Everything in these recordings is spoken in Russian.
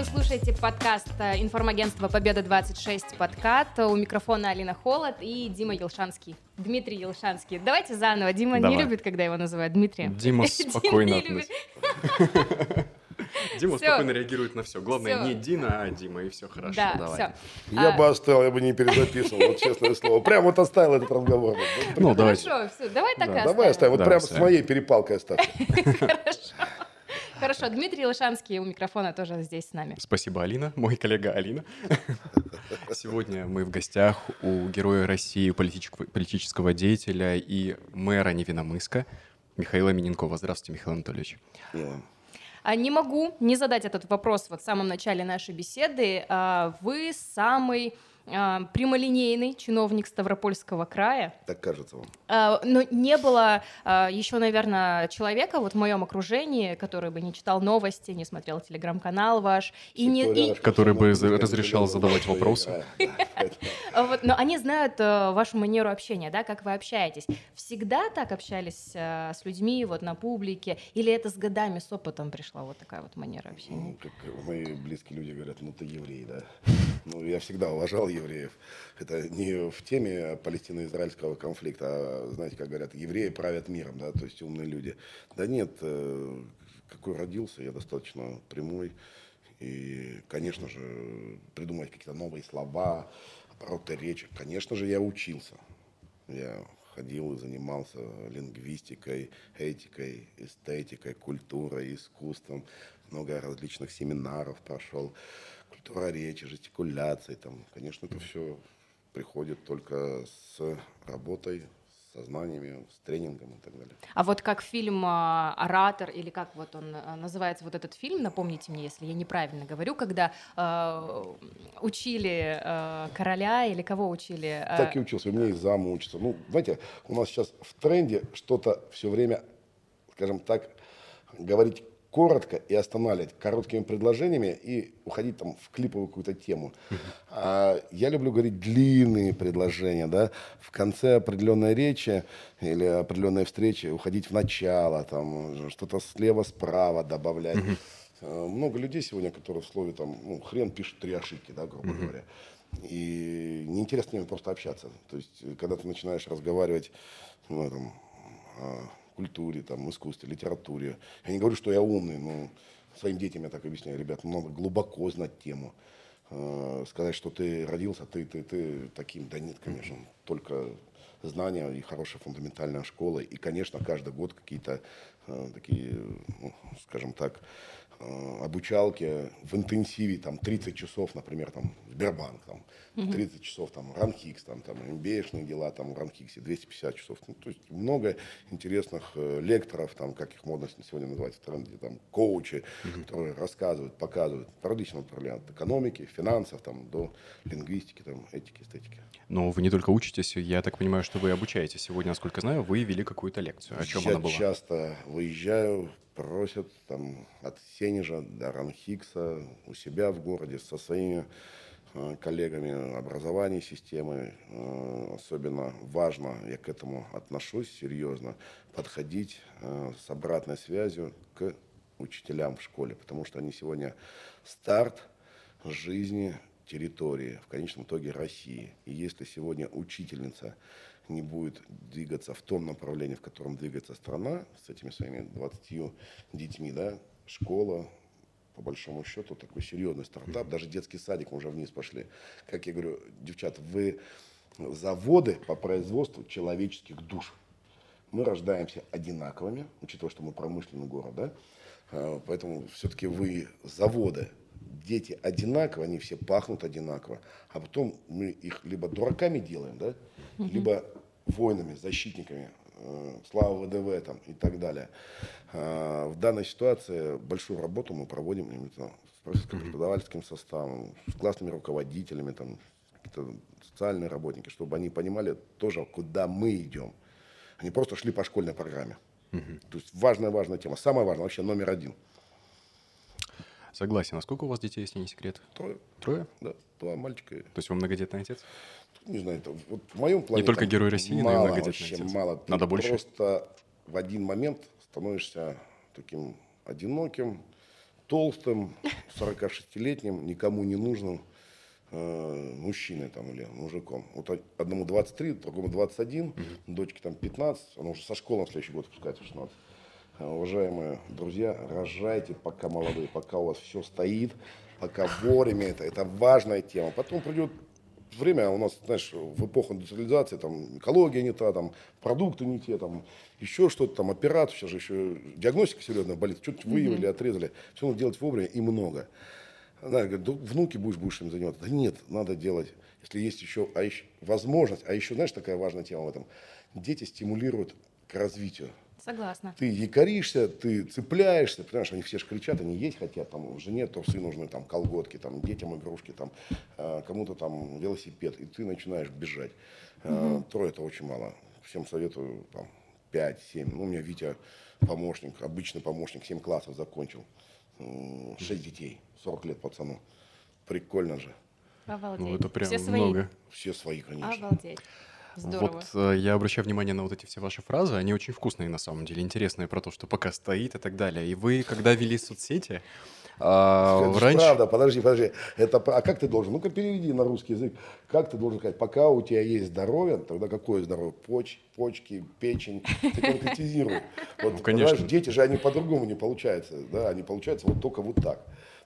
вы слушаете подкаст э, информагентства «Победа-26» подкат. У микрофона Алина Холод и Дима Елшанский. Дмитрий Елшанский. Давайте заново. Дима Давай. не любит, когда его называют Дмитрием. Дима спокойно относится. Дима спокойно реагирует на все. Главное, не Дина, а Дима, и все хорошо. Да, Давай. все. Я А- бы оставил, я бы не перезаписывал, вот честное слово. Прям вот оставил этот разговор. Ну, давайте. Хорошо, все, давай так и Давай оставим. вот Да, прям с моей перепалкой оставь. Хорошо, Дмитрий Елшанский у микрофона тоже здесь с нами. Спасибо, Алина, мой коллега Алина. Сегодня мы в гостях у героя России, политического, деятеля и мэра Невиномыска Михаила Миненкова. Здравствуйте, Михаил Анатольевич. А Не могу не задать этот вопрос вот в самом начале нашей беседы. А, Вы самый прямолинейный чиновник Ставропольского края. Так кажется вам. А, Но не было а, еще, наверное, человека вот в моем окружении, который бы не читал новости, не смотрел телеграм-канал ваш. И не, и- Который бы разрешал задавать вопросы. а но они знают э, вашу манеру общения, да, как вы общаетесь. Всегда так общались э, с людьми вот на публике? Или это с годами, с опытом пришла вот такая вот манера общения? Ну, как мои близкие люди говорят, ну ты еврей, да. Ну, я всегда уважал евреев. Это не в теме палестино-израильского конфликта, а, знаете, как говорят, евреи правят миром, да, то есть умные люди. Да нет, э, какой родился, я достаточно прямой. И, конечно же, придумать какие-то новые слова, обороты речи. Конечно же, я учился. Я ходил и занимался лингвистикой, этикой, эстетикой, культурой, искусством. Много различных семинаров прошел. Культура речи, жестикуляции. Там, конечно, это все приходит только с работой, со знаниями, с тренингом и так далее. А вот как фильм а, «Оратор» или как вот он а, называется, вот этот фильм, напомните мне, если я неправильно говорю, когда а, учили а, короля или кого учили? а, Так и учился. У меня и зам учится. Ну, знаете, у нас сейчас в тренде что-то все время, скажем так, говорить коротко и останавливать короткими предложениями и уходить там в клиповую какую-то тему. А я люблю говорить длинные предложения, да, в конце определенной речи или определенной встречи уходить в начало, там что-то слева-справа добавлять. Э, Много людей сегодня, которые в слове там, ну, хрен пишут три ошибки, да, грубо говоря. И неинтересно с ними просто общаться. То есть, когда ты начинаешь разговаривать ну, там, культуре, там, искусстве, литературе. Я не говорю, что я умный, но своим детям я так объясняю, ребят, надо глубоко знать тему. Э, Сказать, что ты родился, ты, ты, ты таким, да нет, конечно, только знания и хорошая фундаментальная школа. И, конечно, каждый год какие-то э, такие, ну, скажем так, э, обучалки в интенсиве, там, 30 часов, например, там, Сбербанк, там, 30 часов, там, Ранхикс, там, там, MBA-шные дела, там, в Ранхиксе, 250 часов. Ну, то есть много интересных э, лекторов, там, как их модно сегодня называть в тренде, там, коучи, которые рассказывают, показывают по различным направлениям, от экономики, финансов, там, до лингвистики, там, этики, эстетики. Но вы не только учитесь, я так понимаю, что вы обучаетесь. Сегодня, насколько знаю, вы вели какую-то лекцию. О чем Я она была? часто выезжаю, просят там, от Сенежа до Ранхикса у себя в городе со своими э, коллегами образования системы. Э, особенно важно, я к этому отношусь серьезно, подходить э, с обратной связью к учителям в школе, потому что они сегодня старт жизни территории, в конечном итоге России. И если сегодня учительница не будет двигаться в том направлении, в котором двигается страна, с этими своими 20 детьми, да, школа, по большому счету, такой серьезный стартап, даже детский садик мы уже вниз пошли. Как я говорю, девчата, вы заводы по производству человеческих душ. Мы рождаемся одинаковыми, учитывая, что мы промышленный город, да, А, поэтому все-таки вы заводы, дети одинаково, они все пахнут одинаково, а потом мы их либо дураками делаем, да, либо воинами, защитниками, э, слава ВДВ там и так далее. А, В данной ситуации большую работу мы проводим именно с преподавательским составом, с классными руководителями, там, социальные работники, чтобы они понимали тоже, куда мы идем. Они просто шли по школьной программе. То есть важная-важная тема. Самая важная, вообще номер один. Согласен. А сколько у вас детей, если не секрет? Трое. Трое? Да, два мальчика. То есть вы многодетный отец? Не знаю, это, вот в моем плане... только там Герой России, но и мало, многодетный вообще отец. мало. Ты Надо больше? просто в один момент становишься таким одиноким, толстым, 46-летним, никому не нужным э, мужчиной там или мужиком. Вот одному 23, другому 21, mm-hmm. дочке там 15, она уже со школы на следующий год пускается в 16. Э, уважаемые друзья, рожайте, пока молодые, пока у вас все стоит, пока вовремя это, это важная тема. Потом придет время у нас, знаешь, в эпоху индустриализации, там, экология не та, там, продукты не те, там, еще что-то, там, операцию, сейчас же еще диагностика серьезная болит, что-то выявили, отрезали. Все надо делать вовремя и много. Она говорит, да, внуки будешь, будешь им заниматься. Да нет, надо делать, если есть еще, а еще возможность, а еще, знаешь, такая важная тема в этом. Дети стимулируют к развитию. Согласна. Ты якоришься, ты цепляешься, понимаешь, они все же кричат, они есть хотят, там, жене, то сын нужны там колготки, там, детям игрушки, там, э, кому-то там велосипед, и ты начинаешь бежать. Угу. Трое это очень мало. Всем советую там 5-7. Ну, у меня Витя помощник, обычный помощник, 7 классов закончил. 6 детей, 40 лет пацану. Прикольно же. Обалдеть. Ну, это прям Все много. Свои. Все свои, конечно. Обалдеть. Здорово. Вот э, я обращаю внимание на вот эти все ваши фразы, они очень вкусные на самом деле, интересные про то, что пока стоит и так далее. И вы, когда вели соцсети, а, раньше... Правда, подожди, подожди. Это, а как ты должен? Ну-ка переведи на русский язык. Как ты должен сказать, пока у тебя есть здоровье, тогда какое здоровье? Поч, почки, печень. Ты конкретизируй. Вот, ну, конечно. Дети же, они по-другому не получаются. Да? Они получаются вот только вот так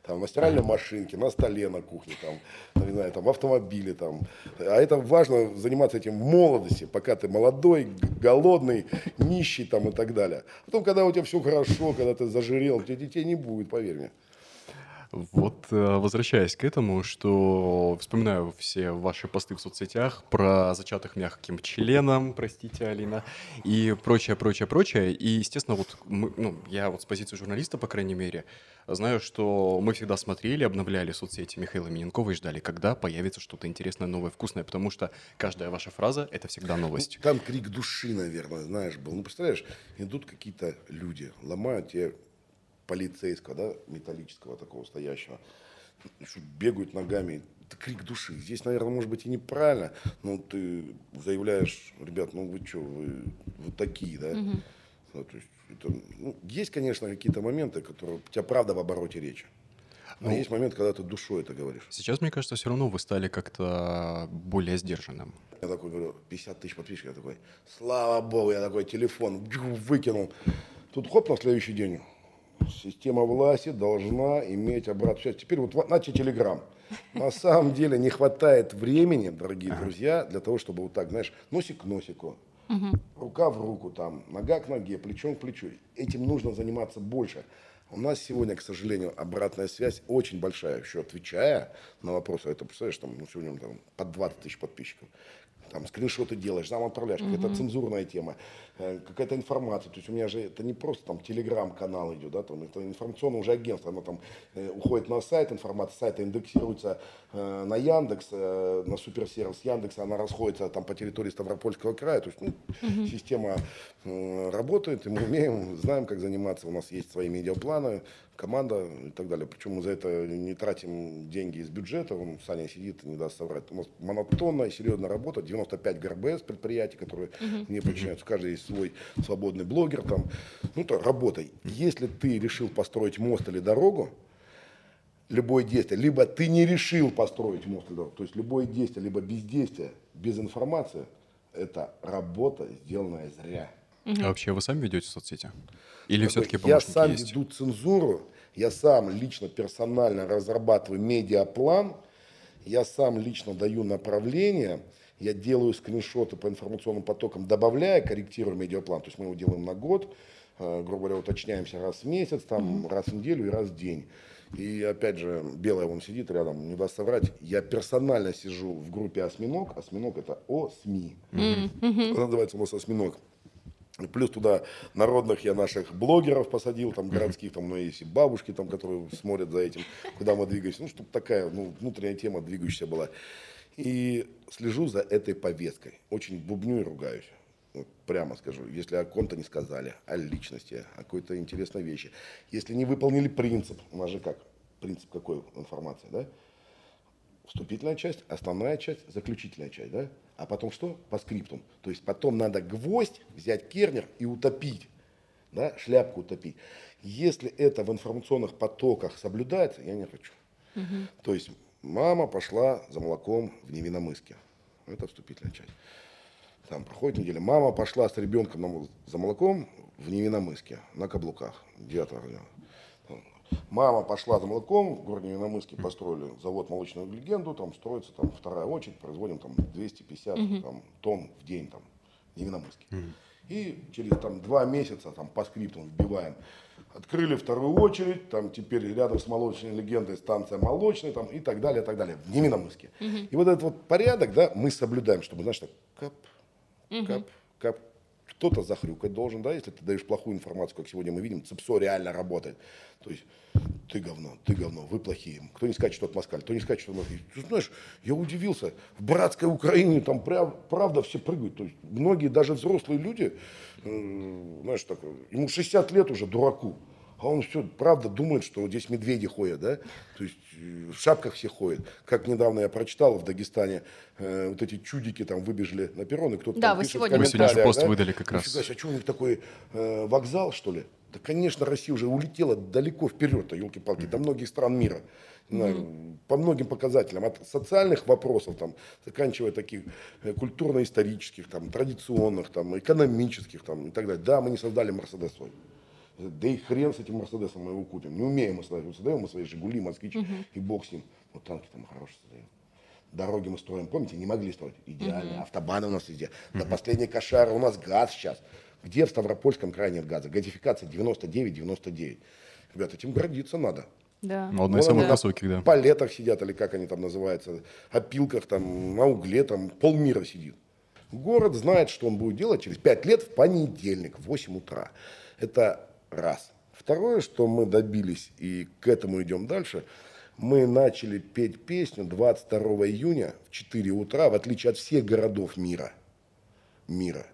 там, на стиральной машинке, на столе на кухне, там, не знаю, там, в автомобиле. Там. А это важно заниматься этим в молодости, пока ты молодой, голодный, нищий там, и так далее. Потом, когда у тебя все хорошо, когда ты зажирел, у тебя детей не будет, поверь мне. Вот э, возвращаясь к этому, что вспоминаю все ваши посты в соцсетях про зачатых мягким членом, простите, Алина, и прочее, прочее, прочее. И, естественно, вот мы, ну, я вот с позиции журналиста, по крайней мере, знаю, что мы всегда смотрели, обновляли соцсети Михаила Миненкова и ждали, когда появится что-то интересное, новое, вкусное, потому что каждая ваша фраза — это всегда новость. Ну, там крик души, наверное, знаешь, был. Ну, представляешь, идут какие-то люди, ломают тебе полицейского, да, металлического такого стоящего, бегают ногами, это крик души. Здесь, наверное, может быть и неправильно, но ты заявляешь, ребят, ну вы что, вы, вы такие, да? Угу. Ну, то есть, это, ну, есть, конечно, какие-то моменты, которые у тебя правда в обороте речи. Но ну, есть момент, когда ты душой это говоришь. Сейчас, мне кажется, все равно вы стали как-то более сдержанным. Я такой говорю, 50 тысяч подписчиков, я такой, слава богу, я такой телефон выкинул. Тут хоп, на следующий день Система власти должна иметь обратную связь. Теперь вот начали Телеграм. На самом деле не хватает времени, дорогие друзья, для того, чтобы вот так, знаешь, носик к носику, рука в руку, там, нога к ноге, плечом к плечу. Этим нужно заниматься больше. У нас сегодня, к сожалению, обратная связь очень большая. Еще отвечая на вопросы, это, представляешь, там, ну, сегодня там, под 20 тысяч подписчиков там скриншоты делаешь, нам отправляешь, mm-hmm. какая-то цензурная тема, какая-то информация. То есть у меня же это не просто там телеграм-канал идет, да, там это информационное уже агентство, оно там э, уходит на сайт, информация сайта индексируется э, на Яндекс, э, на суперсервис Яндекса, она расходится там по территории Ставропольского края. То есть ну, mm-hmm. система э, работает, и мы умеем, знаем, как заниматься. У нас есть свои медиапланы, команда и так далее. Причем мы за это не тратим деньги из бюджета. Он, Саня сидит, не даст соврать. У нас монотонная, серьезная работа. 95 ГРБС предприятий, которые uh-huh. мне подчиняются. Каждый есть свой свободный блогер. Там. Ну, то работай. Если ты решил построить мост или дорогу, любое действие, либо ты не решил построить мост или дорогу, то есть любое действие, либо бездействие без информации, это работа, сделанная зря. Угу. А вообще вы сами ведете соцсети? Или все-таки Я сам есть? веду цензуру, я сам лично персонально разрабатываю медиаплан, я сам лично даю направление, я делаю скриншоты по информационным потокам, добавляя, корректирую медиаплан. То есть мы его делаем на год, э, грубо говоря, уточняемся раз в месяц, там, mm-hmm. раз в неделю и раз в день. И опять же, белая он сидит рядом, не даст соврать. Я персонально сижу в группе «Осьминог». «Осьминог» — это ОСМИ. Mm-hmm. Это называется у нас «Осьминог». Плюс туда народных я наших блогеров посадил, там городских, там, ну, есть и бабушки, там, которые смотрят за этим, куда мы двигаемся. Ну, чтобы такая, ну, внутренняя тема двигающаяся была. И слежу за этой повесткой. Очень бубню и ругаюсь. Вот прямо скажу, если о ком-то не сказали, о личности, о какой-то интересной вещи. Если не выполнили принцип, у нас же как, принцип какой информации, да? Вступительная часть, основная часть, заключительная часть, да? А потом что? По скриптум. То есть потом надо гвоздь взять кернер и утопить. да, шляпку утопить. Если это в информационных потоках соблюдается, я не хочу. Угу. То есть мама пошла за молоком в Невиномыске. Это вступительная часть. Там проходит неделя. Мама пошла с ребенком за молоком в Невиномыске на каблуках. 9 Мама пошла за молоком, в городе Невиномыске построили завод молочную легенду, там строится там вторая очередь, производим там 250 угу. там, тонн в день там в Невиномыске. Угу. И через там два месяца там по скриптам вбиваем. Открыли вторую очередь, там теперь рядом с молочной легендой станция молочная там, и так далее, и так далее, в Невиномыске. Угу. И вот этот вот порядок, да, мы соблюдаем, чтобы, знаешь, так кап, кап, кап, кто-то захрюкать должен, да, если ты даешь плохую информацию, как сегодня мы видим, ЦИПСО реально работает. То есть ты говно, ты говно, вы плохие. Кто не скажет, что это москаль, кто не скажет, что это москаль. Ты знаешь, я удивился, в братской Украине там прям, правда все прыгают. То есть многие, даже взрослые люди, э, знаешь, так, ему 60 лет уже, дураку. А он все, правда, думает, что здесь медведи ходят, да? То есть э, в шапках все ходят. Как недавно я прочитал в Дагестане, э, вот эти чудики там выбежали на перрон, и кто-то да, там вы пишет сегодня... Мы сегодня же пост да? выдали как раз. Сказать, а что у них такой э, вокзал, что ли? Да, конечно, Россия уже улетела далеко вперед-то, елки-палки, mm-hmm. до многих стран мира. Mm-hmm. по многим показателям, от социальных вопросов, там, заканчивая таких э, культурно-исторических, там, традиционных, там, экономических там, и так далее. Да, мы не создали Мерседес свой. Да и хрен с этим Мерседесом мы его купим. Не умеем мы создать. Создаем мы свои Жигули, Москвич угу. и бог с ним. Вот танки там хорошие создаем. Дороги мы строим, помните, не могли строить. Идеально. Угу. Автобаны у нас везде. Угу. До последней кошары у нас газ сейчас. Где в Ставропольском крае нет газа? Газификация 99-99. Ребята, этим гордиться надо. Да. Ну, одна из самых высоких, да. Палетах сидят, или как они там называются, опилках, там, на угле, там, полмира сидит. Город знает, что он будет делать через 5 лет в понедельник в 8 утра. Это Раз. Второе, что мы добились, и к этому идем дальше, мы начали петь песню 22 июня в 4 утра, в отличие от всех городов мира. Мира.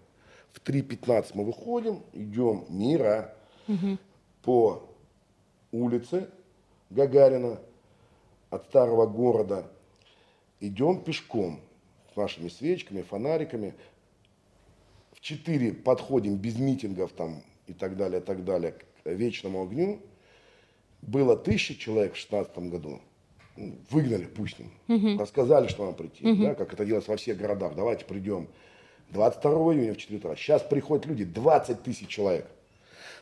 В 3.15 мы выходим, идем мира угу. по улице Гагарина от старого города. Идем пешком с нашими свечками, фонариками. В 4 подходим без митингов, там и так далее, и так далее, к вечному огню, было тысяча человек в 16 году. Ну, выгнали, пусть им. Угу. Рассказали, что нам прийти, угу. да, как это делается во всех городах. Давайте придем. 22 июня в 4 утра. Сейчас приходят люди, 20 тысяч человек.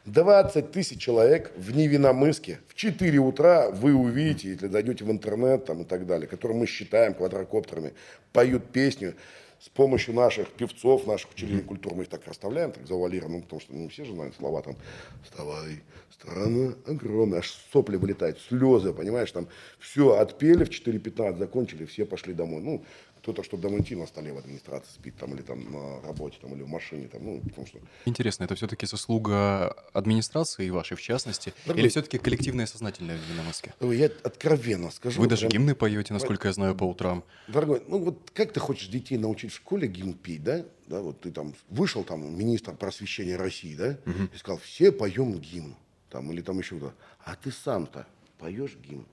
20 тысяч человек в Невиномыске в 4 утра вы увидите, если зайдете в интернет там, и так далее, которые мы считаем квадрокоптерами, поют песню с помощью наших певцов, наших учителей культуры, мы их так расставляем, так завуалированно, ну, потому что ну, все же знают слова там «Вставай, страна огромная», аж сопли вылетают, слезы, понимаешь, там все отпели в 4.15, закончили, все пошли домой. Ну, кто-то, чтобы идти, на столе в администрации спит, там, или там на работе, там, или в машине, там, ну, потому что... Интересно, это все-таки заслуга администрации вашей, в частности, Дорогой, или все-таки коллективное сознательное в Моске? Я откровенно скажу. Вы даже прям... гимны поете, насколько я знаю, по утрам. Дорогой, ну вот как ты хочешь детей научить в школе гимн петь, да? Да, вот ты там вышел, там, министр просвещения России, да, угу. и сказал, все поем гимн, там, или там еще кто-то. А ты сам-то поешь гимн?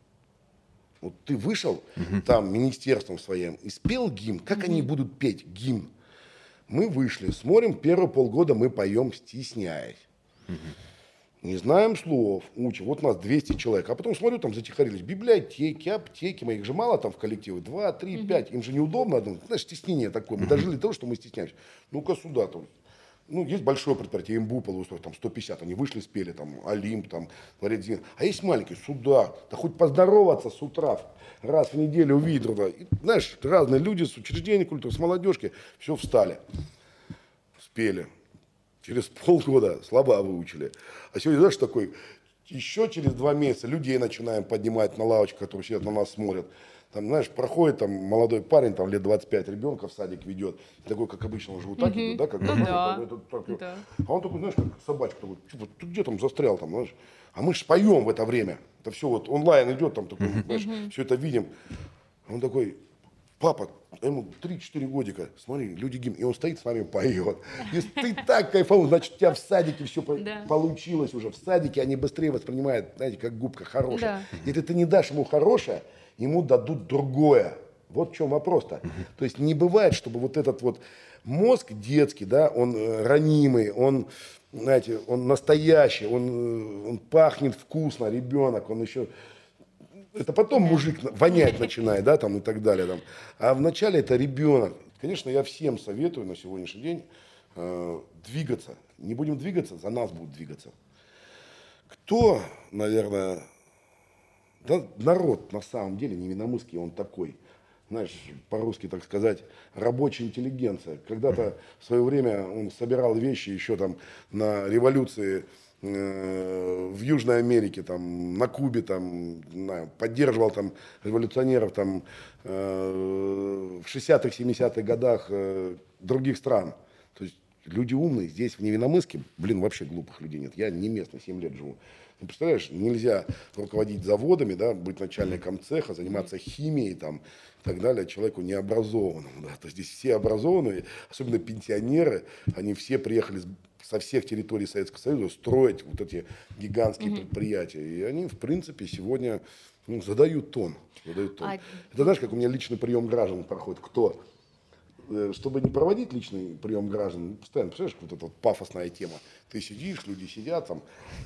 Вот ты вышел угу. там министерством своим и спел гимн. Как угу. они будут петь гимн? Мы вышли, смотрим, первые полгода мы поем, стесняясь. Угу. Не знаем слов, учим. Вот у нас 200 человек. А потом смотрю, там затихарились библиотеки, аптеки. Моих же мало там в коллективе. Два, три, пять. Им же неудобно. Знаешь, стеснение такое. Мы дожили до того, что мы стесняемся. Ну-ка сюда. Там ну, есть большое предприятие, МБУ полуустройство, там 150, они вышли, спели, там, Олимп, там, Творец А есть маленькие, сюда, да хоть поздороваться с утра, раз в неделю увидеть знаешь, разные люди с учреждений культуры, с молодежки, все встали, спели. Через полгода слова выучили. А сегодня, знаешь, такой, еще через два месяца людей начинаем поднимать на лавочку, которые сидят на нас смотрят. Там, знаешь, проходит там молодой парень, там лет 25 ребенка в садик ведет, такой, как обычно, он же вот так идет, да, как ну, да. А он такой, знаешь, как собачка, такой, ты где там застрял там, знаешь? А мы же поем в это время. Это все вот онлайн идет, там такой, знаешь, все это видим. Он такой, папа, ему 3-4 годика, смотри, люди гимн, и он стоит с нами поет. И ты так кайфовал, значит, у тебя в садике все да. получилось уже. В садике они быстрее воспринимают, знаете, как губка хорошая. Да. Если ты не дашь ему хорошее, ему дадут другое. Вот в чем вопрос-то. То есть не бывает, чтобы вот этот вот мозг детский, да, он э, ранимый, он знаете, он настоящий, он, э, он пахнет вкусно, ребенок, он еще... Это потом мужик вонять начинает, да, там и так далее. Там. А вначале это ребенок. Конечно, я всем советую на сегодняшний день э, двигаться. Не будем двигаться, за нас будут двигаться. Кто, наверное, да, народ на самом деле, невиномысский, он такой, знаешь, по-русски, так сказать, рабочая интеллигенция. Когда-то в свое время он собирал вещи еще там на революции в Южной Америке, там, на Кубе, там, поддерживал там революционеров там, э, в 60-х, 70-х годах э, других стран. То есть люди умные. Здесь, в Невиномыске, блин, вообще глупых людей нет. Я не местный, 7 лет живу. Ну, представляешь, нельзя руководить заводами, да, быть начальником цеха, заниматься химией там, и так далее, человеку необразованному. Да. То есть здесь все образованные, особенно пенсионеры, они все приехали со всех территорий Советского Союза строить вот эти гигантские mm-hmm. предприятия. И они, в принципе, сегодня ну, задают тон. Задают тон. А... Это знаешь, как у меня личный прием граждан проходит. Кто? Э, чтобы не проводить личный прием граждан, постоянно, представляешь, вот эта вот пафосная тема. Ты сидишь, люди сидят там.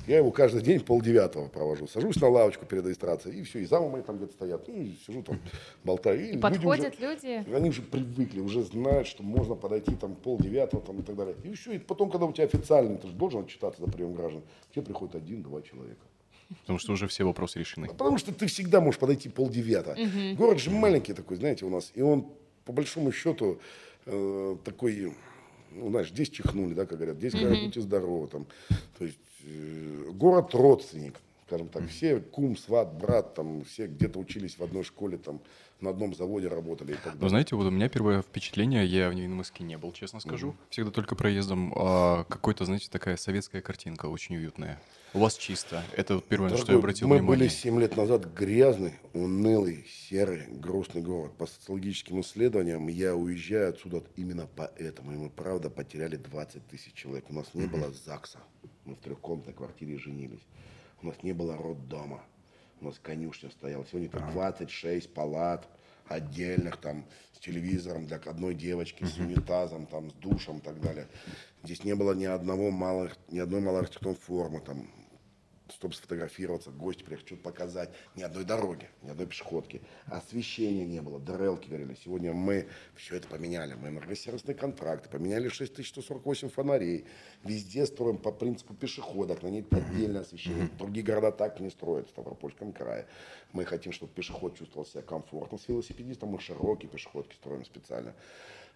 Я его каждый день полдевятого провожу. Сажусь на лавочку перед регистрацией, и все, и замы мои там где-то стоят. Ну, и сижу там, болтаю. И, и подходят люди, люди? Они уже привыкли, уже знают, что можно подойти там полдевятого там, и так далее. И все, и потом, когда у тебя официально, ты же должен отчитаться за прием граждан, к тебе приходит один-два человека. Потому что уже все вопросы решены. Потому что ты всегда можешь подойти полдевятого. Угу. Город же маленький такой, знаете, у нас. И он по большому счету э, такой, ну, знаешь, здесь чихнули, да, как говорят, здесь говорят, mm-hmm. будьте здоровы, там, то есть э, город родственник, скажем так, mm-hmm. все кум, сват, брат, там, все где-то учились в одной школе, там, на одном заводе работали и так далее. Ну, знаете, вот у меня первое впечатление, я в Невиномыске не был, честно скажу, mm-hmm. всегда только проездом, а какой-то, знаете, такая советская картинка, очень уютная. У вас чисто. Это вот первое, Дорогой, на что я обратил мы внимание. Мы были 7 лет назад грязный, унылый, серый, грустный город. По социологическим исследованиям я уезжаю отсюда именно поэтому. И мы, правда, потеряли 20 тысяч человек. У нас не mm-hmm. было ЗАГСа. Мы в трехкомнатной квартире женились. У нас не было роддома. У нас конюшня стояла. Сегодня тут 26 палат отдельных, там, с телевизором для одной девочки, с унитазом, там, с душем и так далее. Здесь не было ни одного малых, ни одной малой архитектурной формы, там, чтобы сфотографироваться, гости приехать, что-то показать. Ни одной дороги, ни одной пешеходки. Освещения не было, дрелки горели. Сегодня мы все это поменяли. Мы энергосервисные контракты, поменяли 6148 фонарей. Везде строим по принципу пешеходок, на ней отдельное освещение. Другие города так не строят в Ставропольском крае. Мы хотим, чтобы пешеход чувствовал себя комфортно с велосипедистом. Мы широкие пешеходки строим специально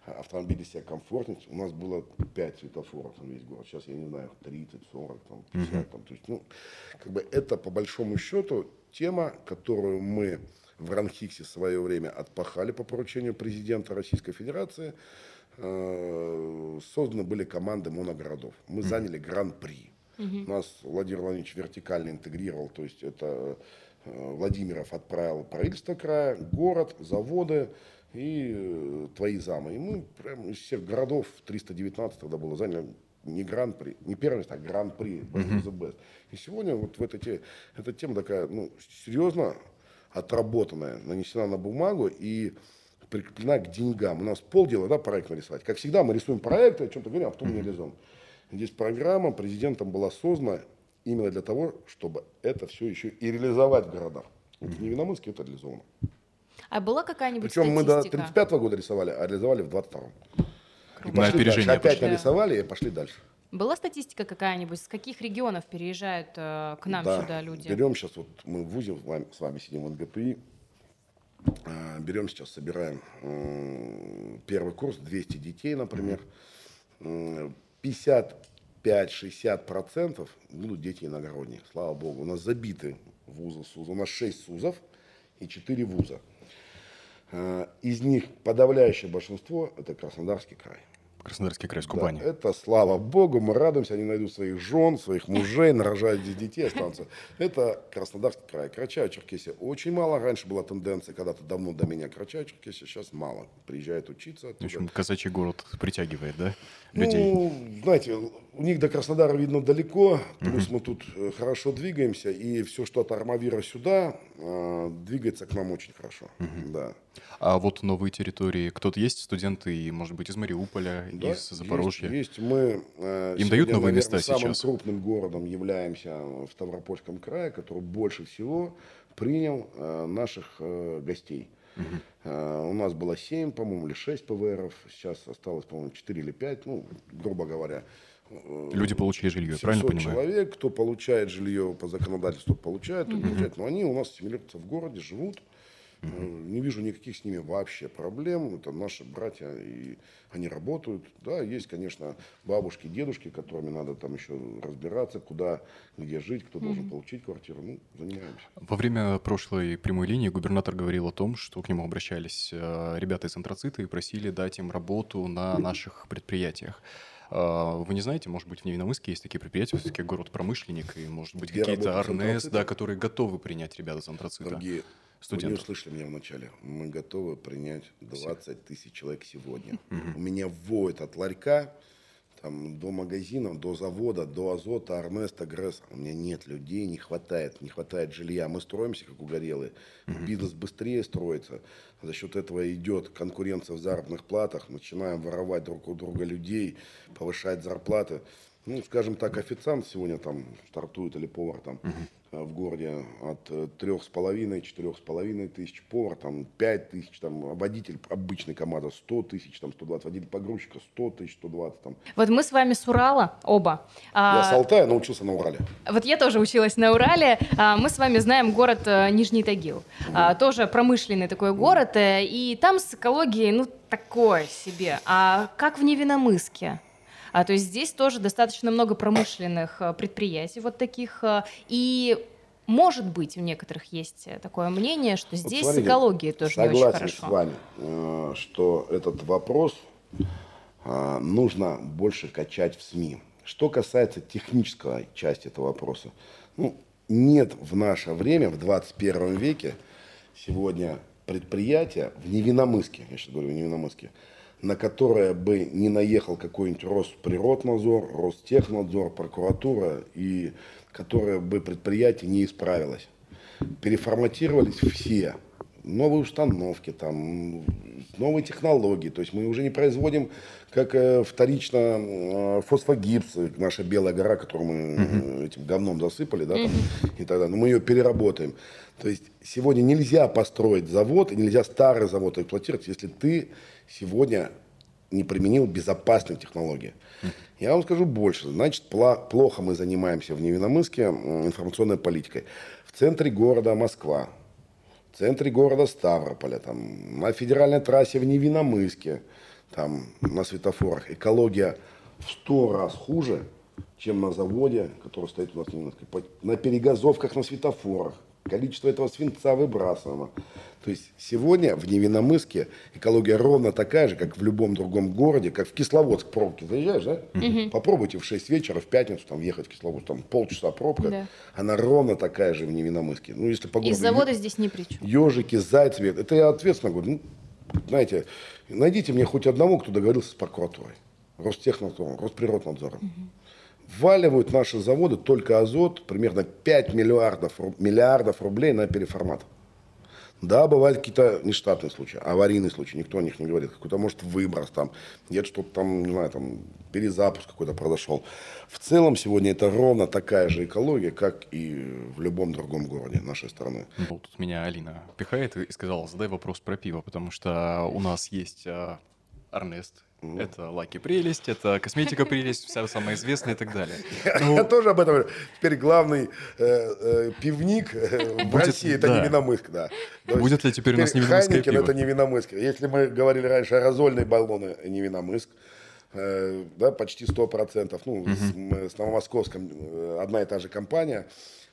автомобили себя комфортнее. У нас было 5 светофоров на весь город. Сейчас, я не знаю, 30, 40, там, 50. Uh-huh. Там, то есть, ну, как бы это, по большому счету, тема, которую мы в Ранхиксе в свое время отпахали по поручению президента Российской Федерации. Э, созданы были команды моногородов. Мы uh-huh. заняли гран-при. Uh-huh. Нас Владимир Владимирович вертикально интегрировал. То есть это э, Владимиров отправил правительство края, город, заводы, и э, твои замы. И мы прямо из всех городов, 319 тогда было, заняли не гран-при, не первое место, а гран-при, best the best. И сегодня вот в этой, эта тема такая, ну, серьезно отработанная, нанесена на бумагу и прикреплена к деньгам. У нас полдела, да, проект нарисовать. Как всегда, мы рисуем проекты, о чем-то говорим, а потом не реализуем. Здесь программа президентом была создана именно для того, чтобы это все еще и реализовать в городах. Вот в Невиномысске это реализовано. А была какая-нибудь Причем мы до 35 -го года рисовали, а реализовали в 22-м. И На опережение дальше. Опять нарисовали и пошли дальше. Была статистика какая-нибудь, с каких регионов переезжают э, к нам да. сюда люди? Берем сейчас, вот мы в ВУЗе с вами сидим в НГПИ, э, берем сейчас, собираем э, первый курс, 200 детей, например, э, 55-60% будут дети иногородние, слава богу. У нас забиты вузы, СУЗы, у нас 6 СУЗов и 4 вуза. Э, из них подавляющее большинство – это Краснодарский край. Краснодарский край с Кубани. Да, это слава богу, мы радуемся, они найдут своих жен, своих мужей, нарожают здесь детей, останутся. Это Краснодарский край. Карачаево-Черкесия очень мало. Раньше была тенденция, когда-то давно до меня Карачаево-Черкесия, сейчас мало. Приезжают учиться. Оттуда. В общем, казачий город притягивает, да, людей? Ну, знаете, у них до Краснодара видно далеко, плюс мы тут э, хорошо двигаемся, и все, что от Армавира сюда, э, двигается к нам очень хорошо. Да. А вот новые территории, кто-то есть студенты, может быть, из Мариуполя, Да, из Запорожья? Есть, есть. Мы э, Им дают новые наверное, места самым сейчас? крупным городом являемся в Ставропольском крае, который больше всего принял э, наших э, гостей. Э, у нас было 7, по-моему, или 6 ПВРов, сейчас осталось, по-моему, 4 или 5, ну, грубо говоря. Э, Люди получили жилье, я правильно 700 понимаю? человек, кто получает жилье по законодательству, получает, не получает. Но они у нас ассимилируются в городе, живут. Э, Не вижу никаких с ними вообще проблем. Это наши братья, и они работают. Да, есть, конечно, бабушки, дедушки, которыми надо там еще разбираться, куда, где жить, кто должен получить квартиру. Ну, занимаемся. Во время прошлой прямой линии губернатор говорил о том, что к нему обращались э, ребята из антрацита и просили дать им работу на наших предприятиях. А, Вы не знаете, может быть, в Невиномысске есть такие предприятия, все-таки город-промышленник, и, может быть, какие-то работают с Арнес, антрацита? да, которые готовы принять ребят из антрацита. Дорогие, вы не студентов. услышали меня вначале. Мы готовы принять 20 тысяч человек сегодня. У меня воет от ларька там, до магазинов, до завода, до Азота, Арнеста, Гресса. У меня нет людей, не хватает, не хватает жилья. Мы строимся, как угорелые. Бизнес быстрее строится. За счет этого идет конкуренция в заработных платах. Начинаем воровать друг у друга людей, повышать зарплаты. Ну, скажем так, официант сегодня там стартует или повар там э, в городе от э, трех с половиной, четырех с половиной тысяч, повар там пять тысяч, там а водитель обычной команда 100 тысяч, там 120, водитель погрузчика 100 тысяч, 120 там. Вот мы с вами с Урала оба. Я А, с Алтая научился на Урале. Вот я тоже училась на Урале. А, Мы с вами знаем город э, Нижний Тагил. А, Тоже промышленный такой город. э, И там с экологией, ну, такое себе. А как в Невиномыске? А, то есть здесь тоже достаточно много промышленных э, предприятий вот таких. э, И может быть, у некоторых есть э, такое мнение, что Вот здесь с смотрите, экологией тоже не очень Согласен хорошо. с вами, что этот вопрос нужно больше качать в СМИ. Что касается технической части этого вопроса, ну, нет в наше время, в 21 веке, сегодня предприятия в Невиномыске, я сейчас говорю в Невиномыске, на которое бы не наехал какой-нибудь Росприроднадзор, Ростехнадзор, прокуратура, и которое бы предприятие не исправилось. Переформатировались все. Новые установки, там, новые технологии. То есть мы уже не производим, как э, вторично, э, фосфогипс, наша белая гора, которую мы э, этим говном засыпали, да, там, и так далее. Но мы ее переработаем. То есть сегодня нельзя построить завод, и нельзя старый завод эксплуатировать, если ты сегодня не применил безопасные технологии. Я вам скажу больше. Значит, плохо мы занимаемся в Невиномыске информационной политикой. В центре города Москва, в центре города Ставрополя, там, на федеральной трассе в Невиномыске, там, на светофорах. Экология в сто раз хуже, чем на заводе, который стоит у нас в. По- На перегазовках, на светофорах. Количество этого свинца выбрасываемо. То есть сегодня в Невиномыске экология ровно такая же, как в любом другом городе, как в Кисловодск пробки. Заезжаешь, да? Попробуйте в 6 вечера в пятницу там ехать в Кисловодск, там полчаса пробка. Да. Она ровно такая же в Невиномыске. Ну, если по И городу завода здесь ни при чем. ежики, зайцы. Это я ответственно говорю. Ну, знаете, найдите мне хоть одного, кто договорился с прокуратурой, Ростехнадзором, Росприроднадзором. Вваливают наши заводы только азот примерно 5 миллиардов, миллиардов рублей на переформат. Да, бывают какие-то нештатные случаи, аварийные случаи, никто о них не говорит. Какой-то, может, выброс там, где-то что-то там, не знаю, там, перезапуск какой-то произошел. В целом сегодня это ровно такая же экология, как и в любом другом городе нашей страны. Вот тут меня Алина пихает и сказала, задай вопрос про пиво, потому что у нас есть а, Это Лаки Прелесть, это Косметика Прелесть, вся самая известная и так далее. Я тоже об этом говорю. Теперь главный э, э, пивник э, в Будет, России это да. Невиномыск, да. То Будет ли теперь у нас Хайнекен пиво? это Невиномыск. Если мы говорили раньше аэрозольные баллоны Невиномыск, э, да, почти 100%, ну, с, мы с Новомосковском э, одна и та же компания, Э,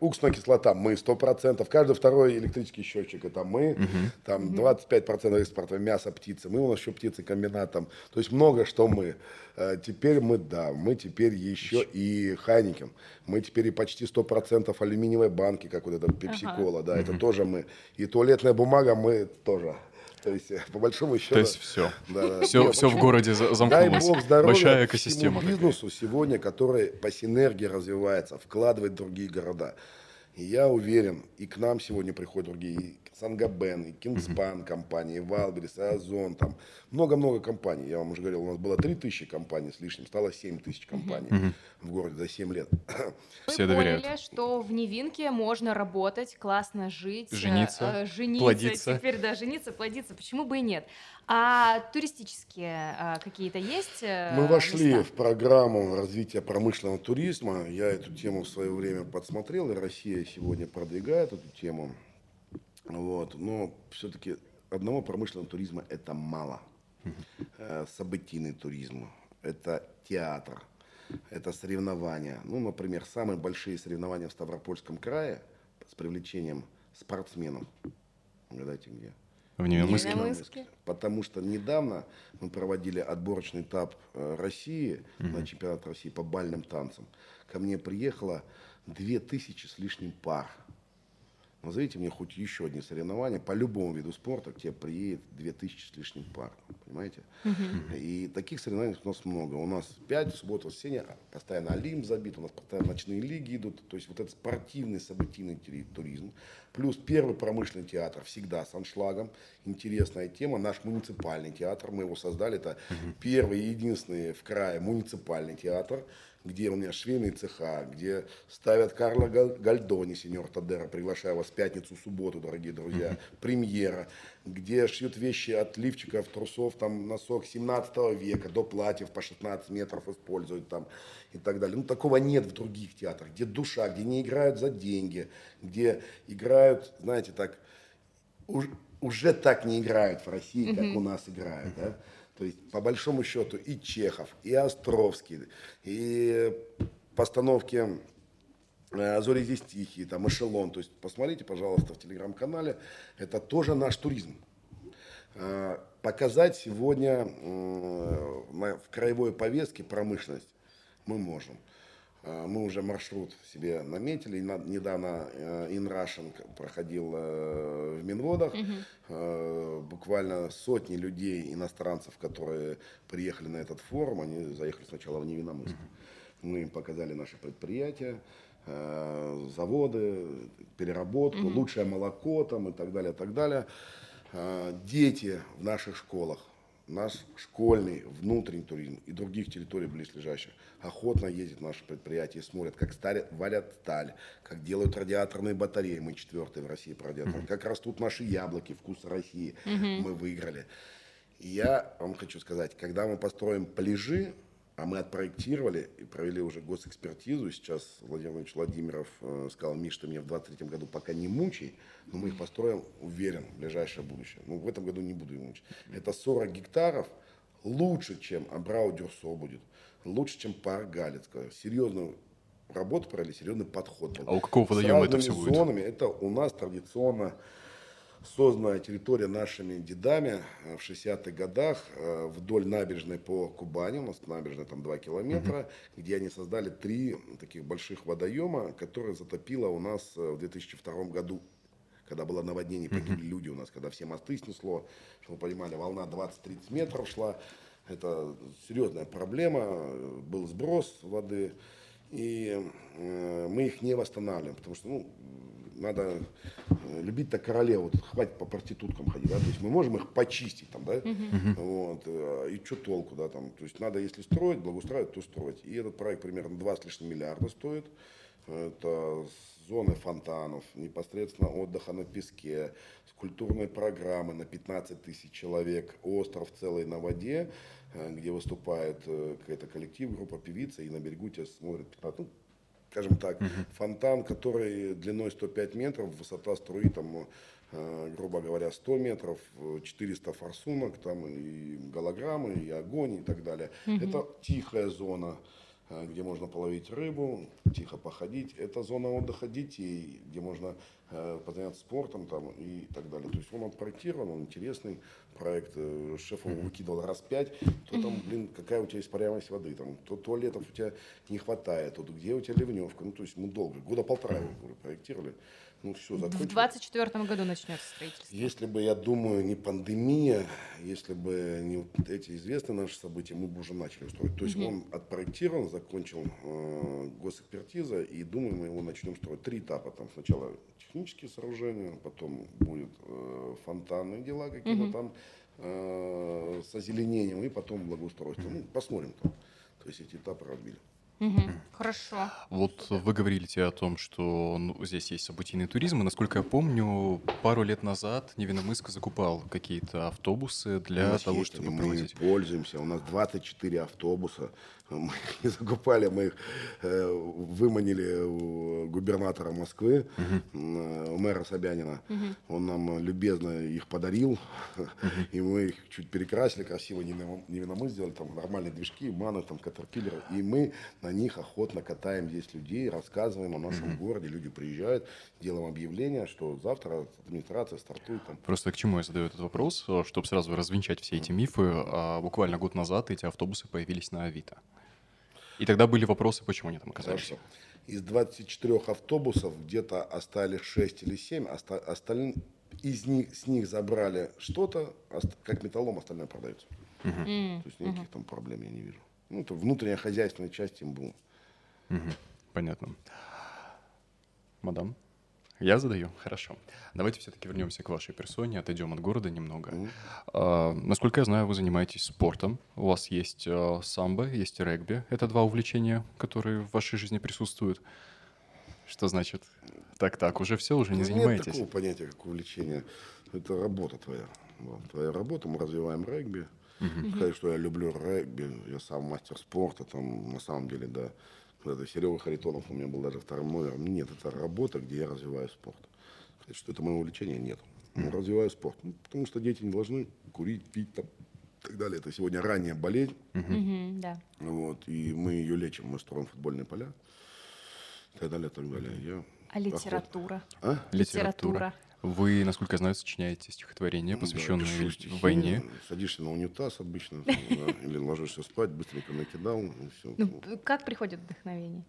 уксусная кислота мы 100%, каждый второй электрический счетчик это мы, там 25% экспорта мяса, птицы, мы у нас еще птицекомбинат там, то есть много что мы. Э, Теперь мы, да, мы теперь еще и Хайникин, мы теперь и почти 100% алюминиевой банки, как вот это пепси-кола, да, это тоже мы. И туалетная бумага мы тоже. То есть, э, по большому счету... То есть все. Да. Все, Нет, все в городе за- Дай замкнулось. бог здоровья Большая всему экосистема. такая. бизнесу сегодня, который по синергии развивается, вкладывает другие города. И я уверен, и к нам сегодня приходят другие, и Сангабен, и Кингспан компании, и Валберис, и Озон, там много-много компаний. Я вам уже говорил, у нас было 3000 компаний с лишним, стало 7000 компаний в городе за 7 лет. Все Вы доверяют. поняли, что в Невинке можно работать, классно жить, э, Жениться, э, жениться, плодиться. теперь да, жениться, плодиться, почему бы и нет. А туристические э, какие-то есть? э, Мы вошли места? в программу развития промышленного туризма. Я эту тему в свое время подсмотрел, и Россия сегодня продвигает эту тему. Вот. Но все-таки одного промышленного туризма это мало. Э, Событийный туризм, это театр, это соревнования. Ну, например, самые большие соревнования в Ставропольском крае с привлечением спортсменов. Угадайте где? В Невиномысске. Невиномысске. Потому что недавно мы проводили отборочный этап э, России на чемпионат России по бальным танцам. Ко мне приехало две тысячи с лишним пар. Назовите мне хоть еще одни соревнования по любому виду спорта, к тебе приедет две тысячи с лишним пар. Понимаете? И таких соревнований у нас много. У нас 5, в субботу, воскресенье, постоянно Олимп забит, у нас постоянно ночные лиги идут. То есть вот этот спортивный, событийный тури- туризм. Плюс первый промышленный театр всегда с аншлагом. Интересная тема. Наш муниципальный театр, мы его создали. Это первый и единственный в крае муниципальный театр где у меня швейные цеха, где ставят Карла Гал- Гальдони, сеньор Тадера, приглашаю вас в пятницу, субботу, дорогие друзья, премьера, где шьют вещи от лифчиков, трусов, там, носок 17 века, до платьев по 16 метров используют там и так далее. Ну, такого нет в других театрах, где душа, где не играют за деньги, где играют, знаете, так, уж- уже так не играют в России, как у нас играют, да? То есть, по большому счету, и Чехов, и Островский, и постановки «Зори здесь тихие», там, «Эшелон». То есть, посмотрите, пожалуйста, в телеграм-канале. Это тоже наш туризм. Э, Показать сегодня э, в краевой повестке промышленность мы можем. Э, Мы уже маршрут себе наметили. Недавно э, к- проходил э, в Минводах. Э, Буквально сотни людей, иностранцев, которые приехали на этот форум, они заехали сначала в Невиномысск. Мы им показали наши предприятия, э, заводы, переработку, лучшее молоко там и так далее, так далее. Э, Дети в наших школах, наш школьный внутренний туризм и других территорий близлежащих охотно ездят в наши предприятия и смотрят, как старят, варят сталь, как делают радиаторные батареи, мы четвертые в России по радиаторам, как растут наши яблоки, вкус России, мы выиграли. И я вам хочу сказать, когда мы построим пляжи, а мы отпроектировали и провели уже госэкспертизу. Сейчас Владимир Владимирович Владимиров э, сказал, Миш, ты меня в 23 году пока не мучай, но мы их построим, уверен, в ближайшее будущее. Ну, в этом году не буду их мучить. Это 40 гектаров лучше, чем Абрау Дюрсо будет, лучше, чем парк Галицкого. Серьезную работу провели, серьезный подход был. А у какого водоема это все будет? зонами. Это у нас традиционно созданная территория нашими дедами э, в 60-х годах э, вдоль набережной по Кубани, у нас набережная там 2 километра, где они создали три таких больших водоема, которые затопило у нас э, в 2002 году когда было наводнение, погибли люди у нас, когда все мосты снесло, чтобы вы понимали, волна 20-30 метров шла, это серьезная проблема, был сброс воды, и э, мы их не восстанавливаем, потому что, ну, надо э, любить-то королеву, вот хватит по партитуткам ходить, да, то есть мы можем их почистить там, да, вот, э, и что толку, да, там, то есть надо, если строить, благоустраивать, то строить. И этот проект примерно 2 с лишним миллиарда стоит, это зоны фонтанов, непосредственно отдыха на песке, культурной программы на 15 тысяч человек, остров целый на воде, где выступает э, какая-то коллектив, группа певица, и на берегу тебя смотрят 15, ну, скажем так, фонтан, который длиной 105 метров, высота струи там, э, грубо говоря, 100 метров, э, 400 форсунок, там и голограммы, и огонь и так далее. Это тихая зона, э, где можно половить рыбу, тихо походить. Это зона отдыха детей, где можно э, позаняться спортом там, и так далее. То есть он отпроектирован, он интересный проект. Э, Шеф его выкидывал раз пять, то там, блин, какая у тебя испаряемость воды, там, то туалетов у тебя не хватает, то где у тебя ливневка. Ну, то есть мы долго, года полтора его проектировали. Ну, все, В закончилось. 2024 году начнется строительство. Если бы, я думаю, не пандемия, если бы не вот эти известные наши события, мы бы уже начали строить. То есть он отпроектирован, закончил э, госэкспертиза, и думаю, мы его начнем строить. Три этапа. Там сначала технические сооружения, потом будет э, фонтанные дела какие-то там э, с озеленением, и потом благоустройство. Ну, посмотрим там. То есть эти этапы разбили. Хорошо. Вот вы говорите о том, что ну, здесь есть событийный туризм, и, насколько я помню, пару лет назад Невиномыск закупал какие-то автобусы для того, есть чтобы они, проводить. Мы пользуемся. У нас 24 автобуса. Мы их не закупали, мы их э, выманили у губернатора Москвы, э, у мэра Собянина. Он нам любезно их подарил. И мы их чуть перекрасили, красиво невином- невиномыск сделали. Там нормальные движки, маны, там катерпиллеры. И мы на них охотно катаем здесь людей, рассказываем о нашем городе. Люди приезжают, делаем объявление, что завтра администрация стартует там Просто к чему я задаю этот вопрос, чтобы сразу развенчать все эти мифы. А Буквально год назад эти автобусы появились на Авито. И тогда были вопросы, почему они там оказались. Хорошо. Из 24 автобусов где-то остались 6 или 7, оста- остальные из них, с них забрали что-то, как металлом остальное продается. То есть никаких там проблем я не вижу. Ну, это внутренняя хозяйственная часть им была. Мгм. Понятно. Мадам, я задаю? Хорошо. Давайте все-таки вернемся к вашей персоне, отойдем от города немного. А, насколько я знаю, вы занимаетесь спортом. У вас есть а, самбо, есть регби. Это два увлечения, которые в вашей жизни присутствуют. Что значит? Так-так, уже все, уже не Ну, занимаетесь? Нет такого понятия, как увлечение. Это работа твоя. Твоя работа, мы развиваем регби. Сказать, что я люблю регби, я сам мастер спорта, там на самом деле, да. Это Серега Харитонов у меня был даже вторым номером. Нет, это работа, где я развиваю спорт. Сказать, что это мое увлечение, нет. Ну, развиваю спорт. Ну, потому что дети не должны курить, пить там, и так далее. Это сегодня ранняя болезнь. Мгм, Да. Вот, и мы ее лечим, мы строим футбольные поля. И так далее, и так далее. Я А литература? А? Литература. Вы, насколько я знаю, сочиняете стихотворения, Да, посвященные пишу стихи, войне. Садишься на унитаз обычно, да, или ложишься спать, быстренько накидал. Ну, как приходит вдохновение?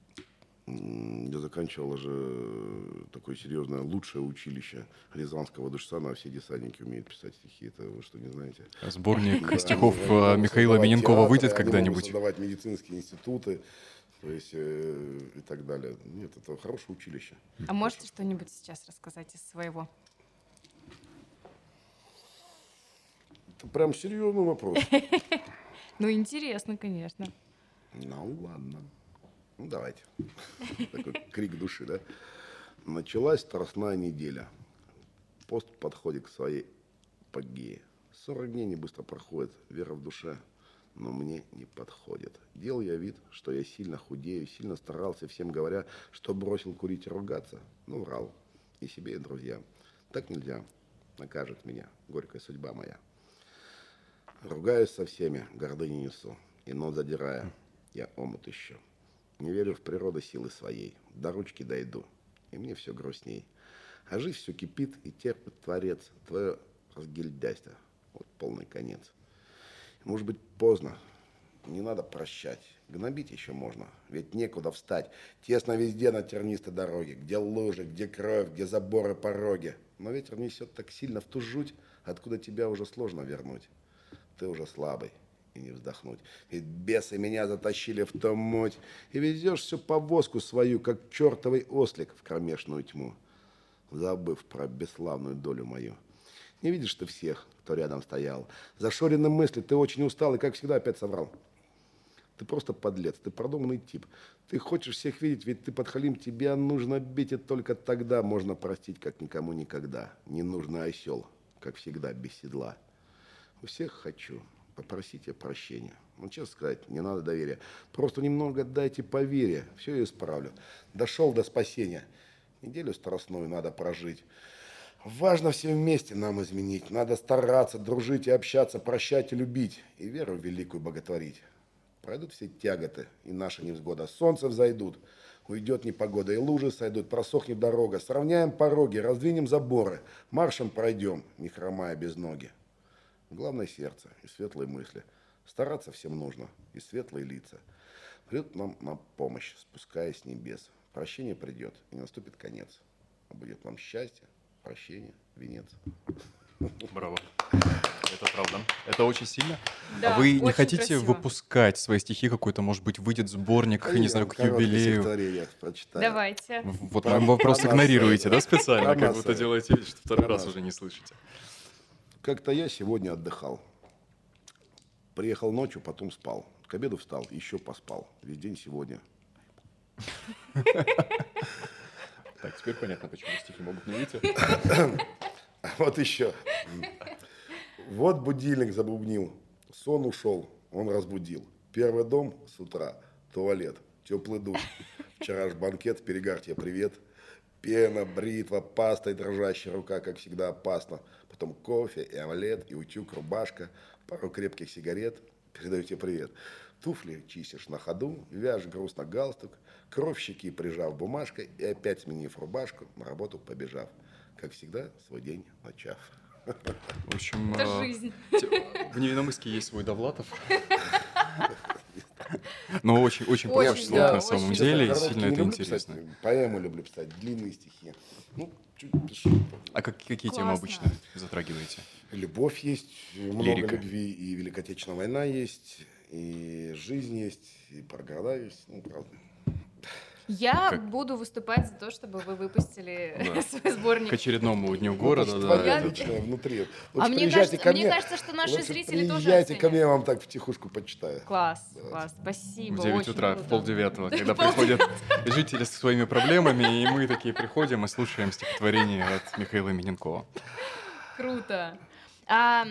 Я заканчивал же такое серьезное лучшее училище Рязанского Душсана, а все десантники умеют писать стихи, это вы что, не знаете? Сборник Да, стихов э, Михаила Миненкова выйдет когда-нибудь? создавать медицинские институты, то есть э, и так далее. Нет, это хорошее училище. А можете что-нибудь сейчас рассказать из своего? Это прям серьезный вопрос. Ну, интересно, конечно. Ну ладно. Ну давайте. Такой крик души, да? Началась страстная неделя. Пост подходит к своей апогее. 40 дней не быстро проходит, вера в душе, но мне не подходит. Делал я вид, что я сильно худею, сильно старался, всем говоря, что бросил курить и ругаться. Ну, врал. И себе, и друзьям. Так нельзя. Накажет меня горькая судьба моя. Ругаюсь со всеми, гордыни несу, и нос задирая, я омут ищу. Не верю в природу силы своей, до ручки дойду, и мне все грустней. А жизнь все кипит, и терпит Творец, твое разгильдяйство, вот полный конец. Может быть, поздно, не надо прощать, гнобить еще можно, ведь некуда встать. Тесно везде на тернистой дороге, где лужи, где кровь, где заборы, пороги. Но ветер несет так сильно в ту жуть, откуда тебя уже сложно вернуть ты уже слабый и не вздохнуть. Ведь бесы меня затащили в ту муть, и везешь всю повозку свою, как чертовый ослик в кромешную тьму, забыв про бесславную долю мою. Не видишь ты всех, кто рядом стоял. Зашорены мысли, ты очень устал и, как всегда, опять соврал. Ты просто подлец, ты продуманный тип. Ты хочешь всех видеть, ведь ты подхалим, тебя нужно бить, и только тогда можно простить, как никому никогда. Ненужный осел, как всегда, без седла. У всех хочу попросить я прощения. Ну, честно сказать, не надо доверия. Просто немного дайте поверия, все исправлю. Дошел до спасения. Неделю страстную надо прожить. Важно все вместе нам изменить. Надо стараться, дружить и общаться, прощать и любить. И веру великую боготворить. Пройдут все тяготы и наши невзгода. Солнце взойдут, уйдет непогода, и лужи сойдут, просохнет дорога. Сравняем пороги, раздвинем заборы, маршем пройдем, не хромая без ноги. Главное сердце и светлые мысли. Стараться всем нужно и светлые лица. Придет нам на помощь, спускаясь с небес. Прощение придет, и наступит конец. а будет вам счастье, прощение, венец. Браво. Это правда. Это очень сильно. Да, а вы не хотите красиво. выпускать свои стихи какой-то, может быть, выйдет сборник, не знаю, к юбилею? Давайте. Вот Про- вы вопрос про игнорируете, да, специально? Как будто делаете вид, что второй раз уже не слышите. Как-то я сегодня отдыхал. Приехал ночью, потом спал. К обеду встал, еще поспал. Весь день сегодня. Так, теперь понятно, почему стихи могут не выйти. Вот еще. Вот будильник забубнил. Сон ушел, он разбудил. Первый дом с утра, туалет, теплый душ. Вчера ж банкет, перегар тебе привет. Пена, бритва, паста и дрожащая рука, как всегда, опасно. Потом кофе и омлет, и утюг, рубашка, пару крепких сигарет. Передаю тебе привет. Туфли чистишь на ходу, вяжешь грустно галстук, кровь щеки прижав бумажкой и опять сменив рубашку, на работу побежав. Как всегда, свой день начав. В общем, Это э, жизнь. в Невиномыске есть свой Довлатов. Но очень, очень Очень, похож да, на самом очень. деле, и сильно это люблю писать, интересно. Поэмы люблю писать, длинные стихи. Ну, чуть пишу. А как- какие темы Классно. обычно затрагиваете? Любовь есть, много Лирика. любви, и Великая Отечественная война есть, и жизнь есть, и про города есть, ну, правда. Я Как- буду выступать за то, чтобы вы выпустили Да. свой сборник. К очередному дню Ну, города, это ж да. твоё Я- внутри. Лучше А мне кажется, ко мне мне, кажется, что наши лучше зрители тоже приезжайте ко мне, я вам так втихушку почитаю. Класс, класс, спасибо. В 9 очень утра, в круто. полдевятого, когда приходят жители со своими проблемами, и мы такие приходим и слушаем стихотворение от Михаила Миненкова. Круто. А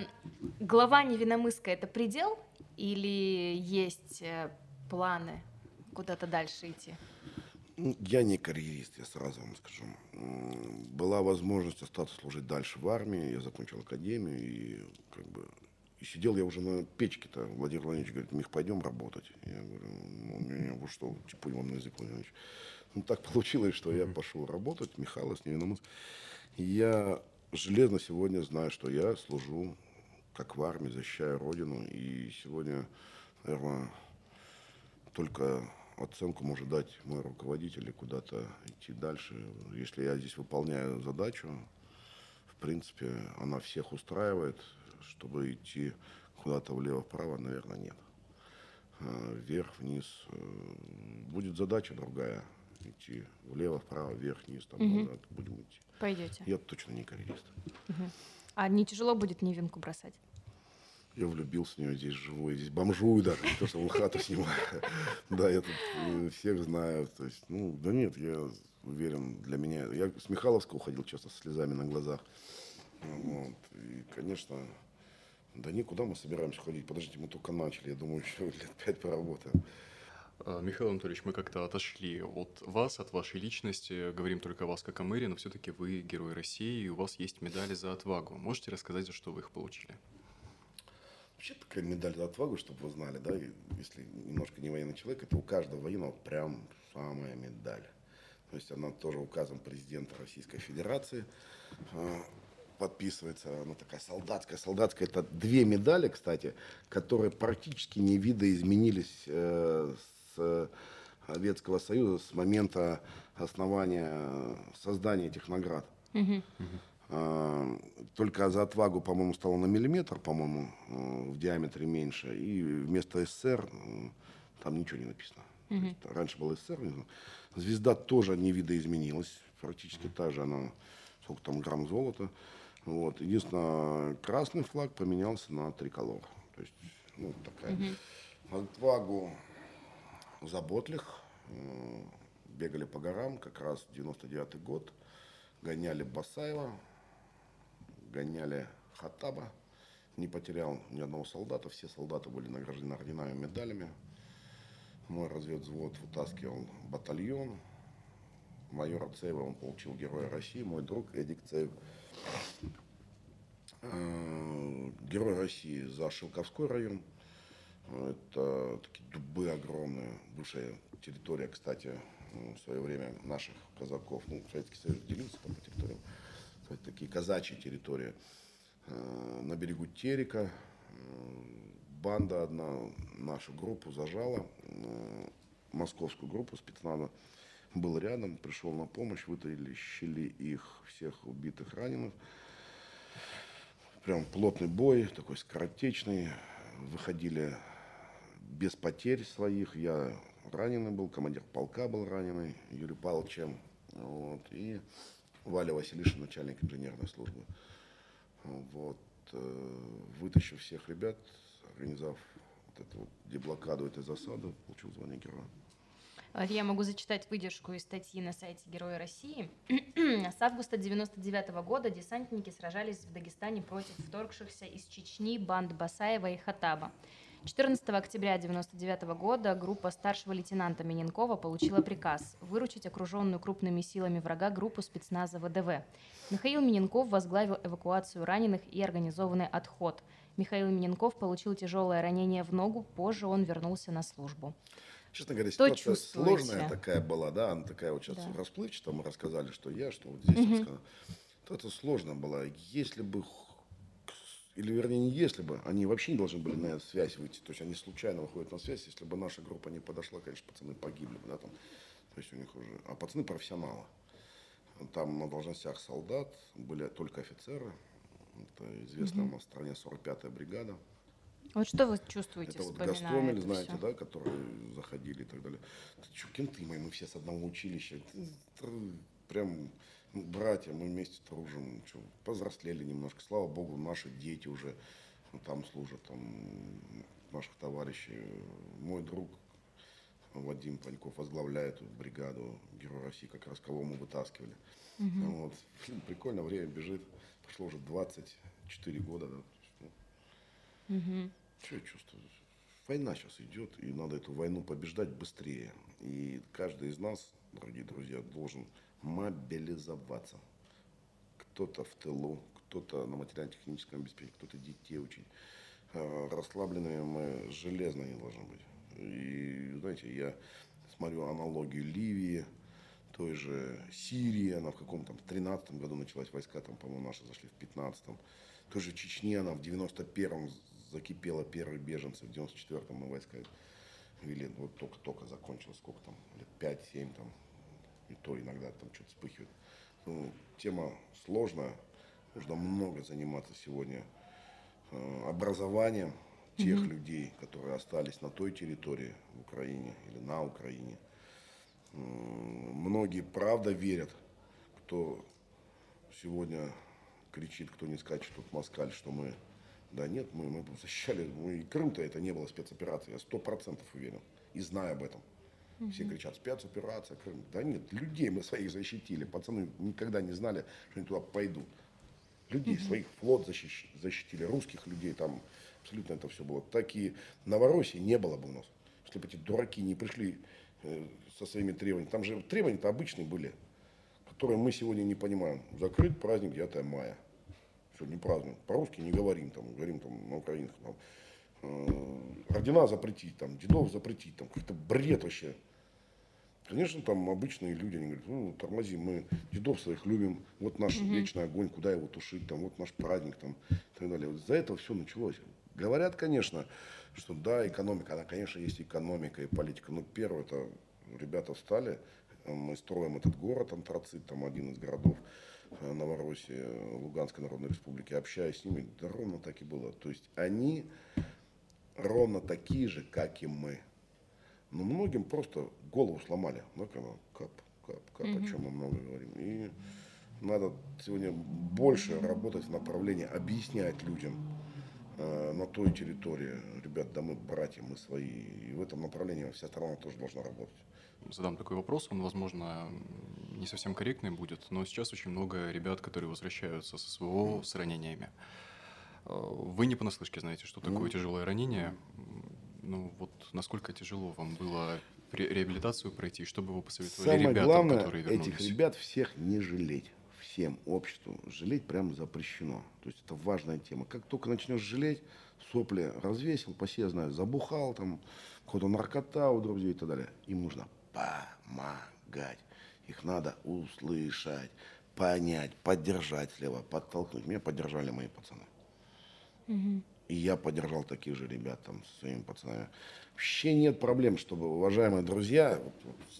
глава Невиномыска это предел или есть э, планы куда-то дальше идти? Ну, Я не карьерист, я сразу вам скажу. Была возможность остаться служить дальше в армии, я закончил академию, и как бы и сидел я уже на печке-то. Владимир Владимирович говорит, Мих, пойдем работать. Я говорю, ну, не, не, вы что, типа вам на язык, Владимир Владимирович. Ну, так получилось, что я пошел работать, Михаил с Невиномыск. И Я железно сегодня знаю, что я служу как в армии, защищаю Родину. И сегодня, наверное, только оценку может дать мой руководитель и куда-то идти дальше. Если я здесь выполняю задачу, в принципе, она всех устраивает, чтобы идти куда-то влево-вправо, наверное, нет. А, Вверх, вниз. э, Будет задача другая. Идти влево-вправо, вверх, вниз, там Мгм. назад. Будем идти. Пойдете. Я точно не карьерист. А не тяжело будет Невинку бросать? Я влюбился в нее, здесь живу, я здесь бомжую даже, не то, что вон хату снимаю. Да, я тут э, всех знаю. То есть, ну, да нет, я уверен, для меня... Я с Михайловска уходил часто со слезами на глазах. Вот. И, конечно, да никуда мы собираемся ходить. Подождите, мы только начали. Я думаю, еще лет пять поработаем. А, Михаил Анатольевич, мы как-то отошли от вас, от вашей личности, говорим только о вас как о мэре, но все-таки вы герой России, и у вас есть медали за отвагу. Можете рассказать, за что вы их получили? Вообще такая медаль за отвагу, чтобы вы знали, да, если немножко не военный человек, это у каждого военного прям самая медаль. То есть она тоже указом президента Российской Федерации э, подписывается, она такая солдатская. Солдатская это две медали, кстати, которые практически не видоизменились э, с Советского Союза с момента основания, э, создания этих наград. А, Только за отвагу, по-моему, стало на миллиметр, по-моему, э, в диаметре меньше. И вместо СССР э, там ничего не написано. Есть раньше был СССР. Звезда тоже не видоизменилась. Практически та же она, сколько там грамм золота. Вот. Единственное, красный флаг поменялся на триколор. То есть, ну, такая отвагу заботлих. Бегали по горам, как раз 99 год. Гоняли Басаева, гоняли Хатаба. Не потерял ни одного солдата. Все солдаты были награждены орденами медалями. Мой разведвзвод вытаскивал батальон. Майора Цеева он получил Героя России. Мой друг Эдик Цеев. Э, Герой России за Шелковской район. Это такие дубы огромные. Бывшая территория, кстати, ну, в свое время наших казаков. Ну, Советский Союз делился там по территориям. Такие казачьи территории. Э, На берегу Терека э, банда одна нашу группу зажала, э, московскую группу спецназа. был рядом, пришел на помощь, вытащили их всех убитых, раненых. Прям плотный бой, такой скоротечный. Выходили без потерь своих. Я раненый был, командир полка был раненый, Юрий Павловичем. Вот, и Валя Василишин, начальник инженерной службы. Вот, э, вытащив всех ребят, организовав вот эту вот деблокаду этой засады, получил звание героя. Я могу зачитать выдержку из статьи на сайте Героя России. С августа 99 года десантники сражались в Дагестане против вторгшихся из Чечни банд Басаева и Хатаба. 14 октября 1999 года группа старшего лейтенанта Миненкова получила приказ выручить окруженную крупными силами врага группу спецназа ВДВ. Михаил Миненков возглавил эвакуацию раненых и организованный отход. Михаил Миненков получил тяжелое ранение в ногу, позже он вернулся на службу. Честно говоря, Что ситуация чувствуете? сложная такая была, да, она такая вот сейчас да. расплывчатая, мы рассказали, что я, что вот здесь угу. это сложно было. Если бы, или вернее не если бы, они вообще не должны были на связь выйти, то есть они случайно выходят на связь, если бы наша группа не подошла, конечно, пацаны погибли бы, да, там, то есть у них уже, а пацаны профессионалы. Там на должностях солдат были только офицеры, это известная нас в стране 45-я бригада, вот что вы чувствуете, Это вот Гастромель, знаете, все? да, которые заходили и так далее. Что, кенты мои, мы все с одного училища. Прям братья, мы вместе дружим. Что, повзрослели немножко. Слава богу, наши дети уже там служат, там, наших товарищей. Мой друг Вадим Паньков возглавляет бригаду Герой России, как раз кого мы вытаскивали. Угу. Вот. Прикольно, время бежит. Прошло уже 24 года. Да. Угу. Что я чувствую? Война сейчас идет, и надо эту войну побеждать быстрее. И каждый из нас, дорогие друзья, должен мобилизоваться. Кто-то в тылу, кто-то на материально-техническом обеспечении, кто-то детей учить. А, расслабленными мы железно не должны быть. И, знаете, я смотрю аналогию Ливии, той же Сирии, она в каком-то 13 году началась, войска там, по-моему, наши зашли в 15-м. Той же Чечне она в 91-м закипело первые беженцы. В 94-м мы войска вели, вот только-только закончилось, сколько там, лет 5-7 там, и то иногда там что-то вспыхивает. Ну, тема сложная, нужно много заниматься сегодня э, образованием тех mm-hmm. людей, которые остались на той территории в Украине или на Украине. Э, многие правда верят, кто сегодня кричит, кто не скачет, тут москаль, что мы да нет, мы, мы защищали, мы, и Крым-то это не было спецоперацией, я сто процентов уверен, и знаю об этом. Угу. Все кричат, спецоперация, Крым. Да нет, людей мы своих защитили. Пацаны никогда не знали, что они туда пойдут. Людей угу. своих флот защищ, защитили, русских людей там абсолютно это все было. Так и Новороссии не было бы у нас. Если бы эти дураки не пришли э, со своими требованиями. Там же требования-то обычные были, которые мы сегодня не понимаем. Закрыть праздник 9 мая что не празднуем. По-русски не говорим, там, говорим там, на украинском. Там, э, ордена запретить, там, дедов запретить, там, какой-то бред вообще. Конечно, там обычные люди, они говорят, ну, тормози, мы дедов своих любим, вот наш угу. вечный огонь, куда его тушить, там, вот наш праздник, там, и так далее. Вот за это все началось. Говорят, конечно, что да, экономика, она, конечно, есть экономика и политика, но первое, это ребята встали, мы строим этот город, антрацит, там один из городов, Э, Новороссии, Луганской Народной Республики, общаясь с ними, да ровно так и было. То есть они ровно такие же, как и мы. Но многим просто голову сломали. Ну, как кап, кап, кап, mm-hmm. о чем мы много говорим. И надо сегодня больше работать в направлении объяснять людям э, на той территории, ребят, да мы братья, мы свои. И в этом направлении вся страна тоже должна работать задам такой вопрос, он, возможно, не совсем корректный будет, но сейчас очень много ребят, которые возвращаются со СВО с ранениями. Э, вы не понаслышке знаете, что такое тяжелое ранение. Ну вот насколько тяжело вам было реабилитацию пройти, что бы вы посоветовали Самое ребятам, главное, которые вернулись? этих ребят всех не жалеть. Всем обществу. Жалеть прямо запрещено. То есть это важная тема. Как только начнешь жалеть, сопли развесил, по себе знаю, забухал, там, какой-то наркота у друзей и так далее. Им нужно помогать. Их надо услышать, понять, поддержать слева, подтолкнуть. Меня поддержали мои пацаны. Угу. И я поддержал таких же ребят там со своими пацанами. Вообще нет проблем, чтобы, уважаемые друзья,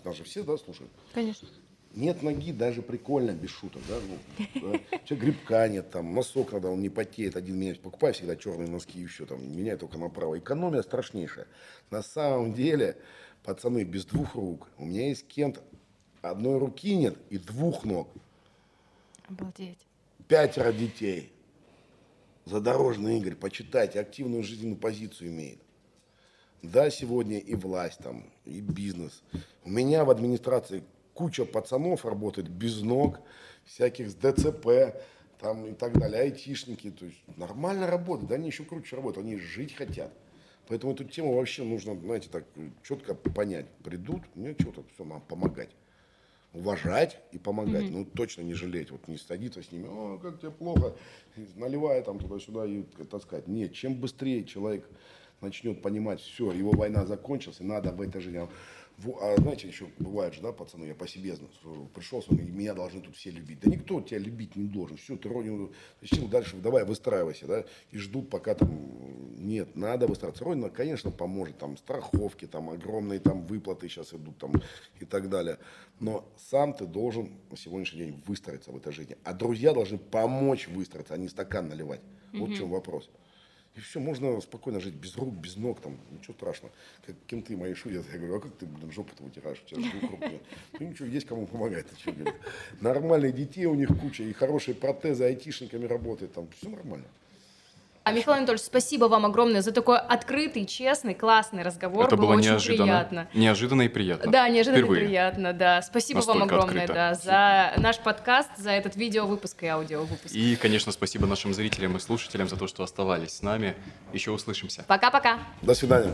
вот, же все, да, слушают? Конечно. Нет ноги, даже прикольно, без шуток, да, ну, да. Че, грибка нет, там, носок, когда он не потеет, один менять, покупай всегда черные носки и еще, там, меняй только направо. Экономия страшнейшая. На самом деле, пацаны, без двух рук, у меня есть кент, одной руки нет и двух ног. Обалдеть. Пятеро детей. Задорожный Игорь, почитайте, активную жизненную позицию имеет. Да, сегодня и власть там, и бизнес. У меня в администрации куча пацанов работает без ног, всяких с ДЦП там и так далее, айтишники. То есть нормально работают, да, они еще круче работают, они жить хотят. Поэтому эту тему вообще нужно, знаете, так четко понять. Придут, мне что-то все, нам помогать. Уважать и помогать. Ну, точно не жалеть. Вот не садиться с ними, о, как тебе плохо, наливая там туда-сюда и таскать. Нет, чем быстрее человек начнет понимать, все, его война закончилась, и надо в этой жизни. А знаете, еще бывает же, да, пацаны, я по себе знаю, пришел, меня должны тут все любить. Да никто тебя любить не должен. Все, ты родину, зачем дальше, давай выстраивайся, да, и ждут, пока там, нет, надо выстраиваться. Родина, конечно, поможет, там, страховки, там, огромные там выплаты сейчас идут, там, и так далее. Но сам ты должен на сегодняшний день выстроиться в этой жизни. А друзья должны помочь выстроиться, а не стакан наливать. Вот mm-hmm. в чем вопрос. И все, можно спокойно жить без рук, без ног, там, ничего страшного. Как кем ты мои шутят, я говорю, а как ты, блин, жопу-то вытираешь, у тебя двух рук нет. Ну ничего, есть кому помогать. Ты Нормальные детей у них куча, и хорошие протезы, айтишниками работают, там, все нормально. А Михаил Анатольевич, спасибо вам огромное за такой открытый, честный, классный разговор. Это было, было очень неожиданно. приятно. Неожиданно и приятно. Да, неожиданно Впервые. и приятно, да. Спасибо Настолько вам огромное, открыто. да, за наш подкаст, за этот видео-выпуск и аудио-выпуск. И, конечно, спасибо нашим зрителям и слушателям за то, что оставались с нами. Еще услышимся. Пока-пока. До свидания.